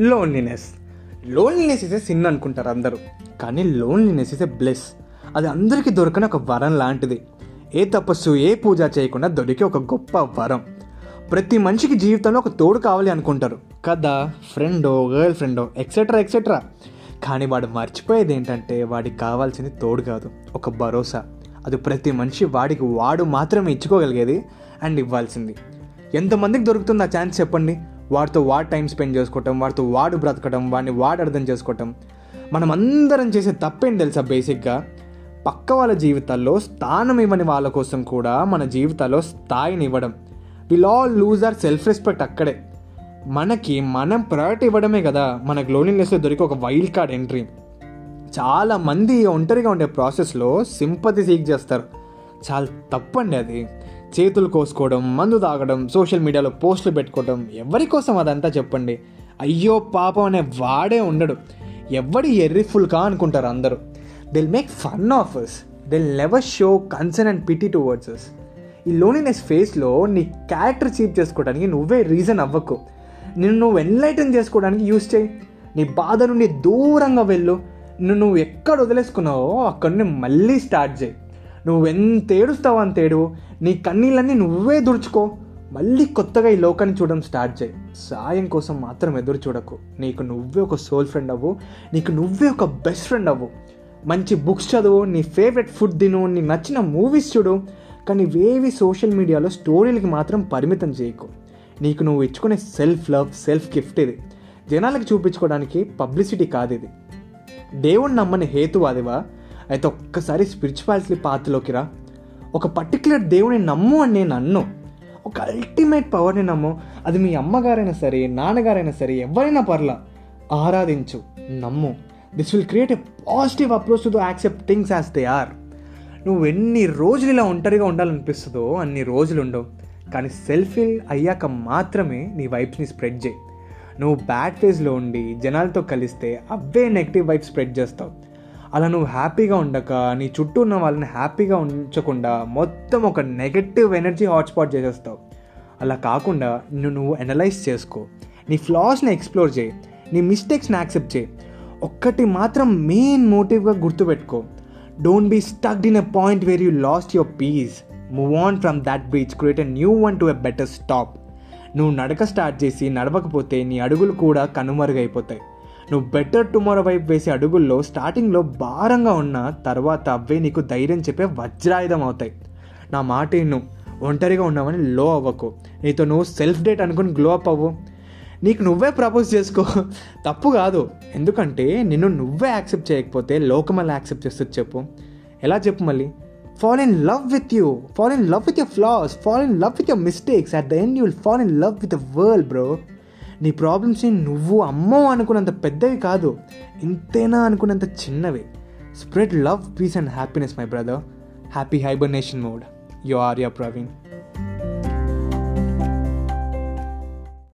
Loneliness loneliness is a sin అనుకుంటారు అందరూ. కానీ లోన్లీనెస్ ఇస్ ఏ బ్లెస్ అది అందరికీ దొరకని ఒక వరం లాంటిది. ఏ తపస్సు ఏ పూజ చేయకుండా దొరికే ఒక గొప్ప వరం. ప్రతి మనిషికి జీవితంలో ఒక తోడు కావాలి అనుకుంటారు. కదా ఫ్రెండో గర్ల్ ఫ్రెండో ఎక్సెట్రా ఎక్సెట్రా కానీ వాడు మర్చిపోయేది ఏంటంటే వాడికి కావాల్సింది తోడు కాదు ఒక భరోసా. అది ప్రతి మనిషి వాడికి వాడు మాత్రమే ఇచ్చుకోగలిగేది అండ్ ఇవ్వాల్సింది. ఎంతమందికి దొరుకుతుంది ఆ ఛాన్స్ చెప్పండి? వాడితో వాడు టైం స్పెండ్ చేసుకోవటం వాడితో వాడు బ్రతకటం వాడిని వాడు అర్థం చేసుకోవటం. మనం అందరం చేసే తప్పేం తెలుసా బేసిక్గా? పక్క వాళ్ళ జీవితాల్లో స్థానం ఇవ్వని వాళ్ళ కోసం కూడా మన జీవితాల్లో స్థాయిని ఇవ్వడం. We'll all lose our self respect అక్కడే. మనకి మనం ప్రయారిటీ ఇవ్వడమే కదా. మనకు లోన్లీనెస్లో దొరికే ఒక వైల్డ్ కార్డ్ ఎంట్రీ చాలామంది ఒంటరిగా ఉండే ప్రాసెస్లో సింపతి సీక్ చేస్తారు. చాలా తప్పండి అది. చేతులు కోసుకోవడం మందు తాగడం సోషల్ మీడియాలో పోస్టులు పెట్టుకోవడం ఎవరి కోసం అదంతా చెప్పండి? అయ్యో పాపం అనే వాడే ఉండడు. ఎవడి ఎర్రిఫుల్గా అనుకుంటారు అందరూ. They'll make fun of us they'll never show concern and pity towards us ఈ లోనినెస్ ఫేస్లో నీ క్యారెక్టర్ చీప్ చేసుకోవడానికి నువ్వే రీజన్ అవ్వకు. నిన్ను నువ్వు ఎన్లైటన్ చేసుకోవడానికి యూస్ చేయి. నీ బాధ నుండి దూరంగా వెళ్ళు. నువ్వు ఎక్కడ వదిలేసుకున్నావో అక్కడ నుండి మళ్ళీ స్టార్ట్ చేయి. నువ్వు ఎంత అంత ఏడు నీ కన్నీళ్ళన్నీ నువ్వే దుడుచుకో. మళ్ళీ కొత్తగా ఈ లోకాన్ని చూడడం స్టార్ట్ చేయి. సాయం కోసం మాత్రం ఎదురు చూడకు. నీకు నువ్వే ఒక సోల్ ఫ్రెండ్ అవ్వు. నీకు నువ్వే ఒక బెస్ట్ ఫ్రెండ్ అవ్వు. మంచి బుక్స్ చదువు నీ ఫేవరెట్ ఫుడ్ తిను నీ నచ్చిన మూవీస్ చూడు. కానీ వేవి సోషల్ మీడియాలో స్టోరీలకి మాత్రం పరిమితం చేయకు. నీకు నువ్వు ఇచ్చుకునే సెల్ఫ్ లవ్ సెల్ఫ్ గిఫ్ట్ ఇది. జనాలకు చూపించుకోవడానికి పబ్లిసిటీ కాదు ఇది. దేవుణ్ణి నమ్మని హేతువాదివా అయితే ఒక్కసారి స్పిరిచువాలిటీ పాత్రలోకి రా. ఒక పర్టికులర్ దేవుని నమ్ము అని నేను అన్ను ఒక అల్టిమేట్ పవర్ని నమ్ము. అది మీ అమ్మగారైనా సరే నాన్నగారైనా సరే ఎవరైనా పర్లా. ఆరాధించు నమ్ము. This will create a positive approach to accept things as they are నువ్వు ఎన్ని రోజులు ఇలా ఒంటరిగా ఉండాలనిపిస్తుందో అన్ని రోజులు ఉండవు. కానీ సెల్ఫీ అయ్యాక మాత్రమే నీ వైబ్స్ని స్ప్రెడ్ చేయి. నువ్వు బ్యాడ్ ఫేజ్లో ఉండి జనాలతో కలిస్తే అవే నెగిటివ్ వైబ్స్ స్ప్రెడ్ చేస్తావు. అలా నువ్వు హ్యాపీగా ఉండక నీ చుట్టూ ఉన్న వాళ్ళని హ్యాపీగా ఉంచకుండా మొత్తం ఒక నెగటివ్ ఎనర్జీ హాట్స్పాట్ చేసేస్తావు. అలా కాకుండా నిన్ను నువ్వు అనలైజ్ చేసుకో. నీ ఫ్లాస్ని ఎక్స్ప్లోర్ చేయి. నీ మిస్టేక్స్ని యాక్సెప్ట్ చేయి. ఒక్కటి మాత్రం మెయిన్ మోటివ్గా గుర్తుపెట్టుకో. Don't be stucked in a point where you lost your peace move on from that beach create a new one to a better stop నువ్వు నడక స్టార్ట్ చేసి నడవకపోతే నీ అడుగులు కూడా కనుమరుగైపోతాయి. నువ్వు బెటర్ టుమారో వైపు వేసే అడుగుల్లో స్టార్టింగ్లో భారంగా ఉన్న తర్వాత అవే నీకు ధైర్యం చెప్పే వజ్రాయుధం అవుతాయి. నా మాట నువ్వు ఒంటరిగా ఉన్నావని లో అవ్వకు. నీతో నువ్వు సెల్ఫ్ డేట్ అనుకుని గ్లో అప్ అవ్వు. నీకు నువ్వే ప్రపోజ్ చేసుకో. తప్పు కాదు. ఎందుకంటే నిన్ను నువ్వే యాక్సెప్ట్ చేయకపోతే లోకమల్ని యాక్సెప్ట్ చేస్తుంది చెప్పు. ఎలా చెప్పు మళ్ళీ? Fall in love with you fall in love with your flaws fall in love with your mistakes at the end you will fall in love with the world bro నీ ప్రాబ్లమ్స్ని నువ్వు అమ్మో అనుకున్నంత పెద్దవి కాదు ఇంతేనా అనుకున్నంత చిన్నవి. Spread love peace and happiness my brother happy hibernation mode you are ya Praveen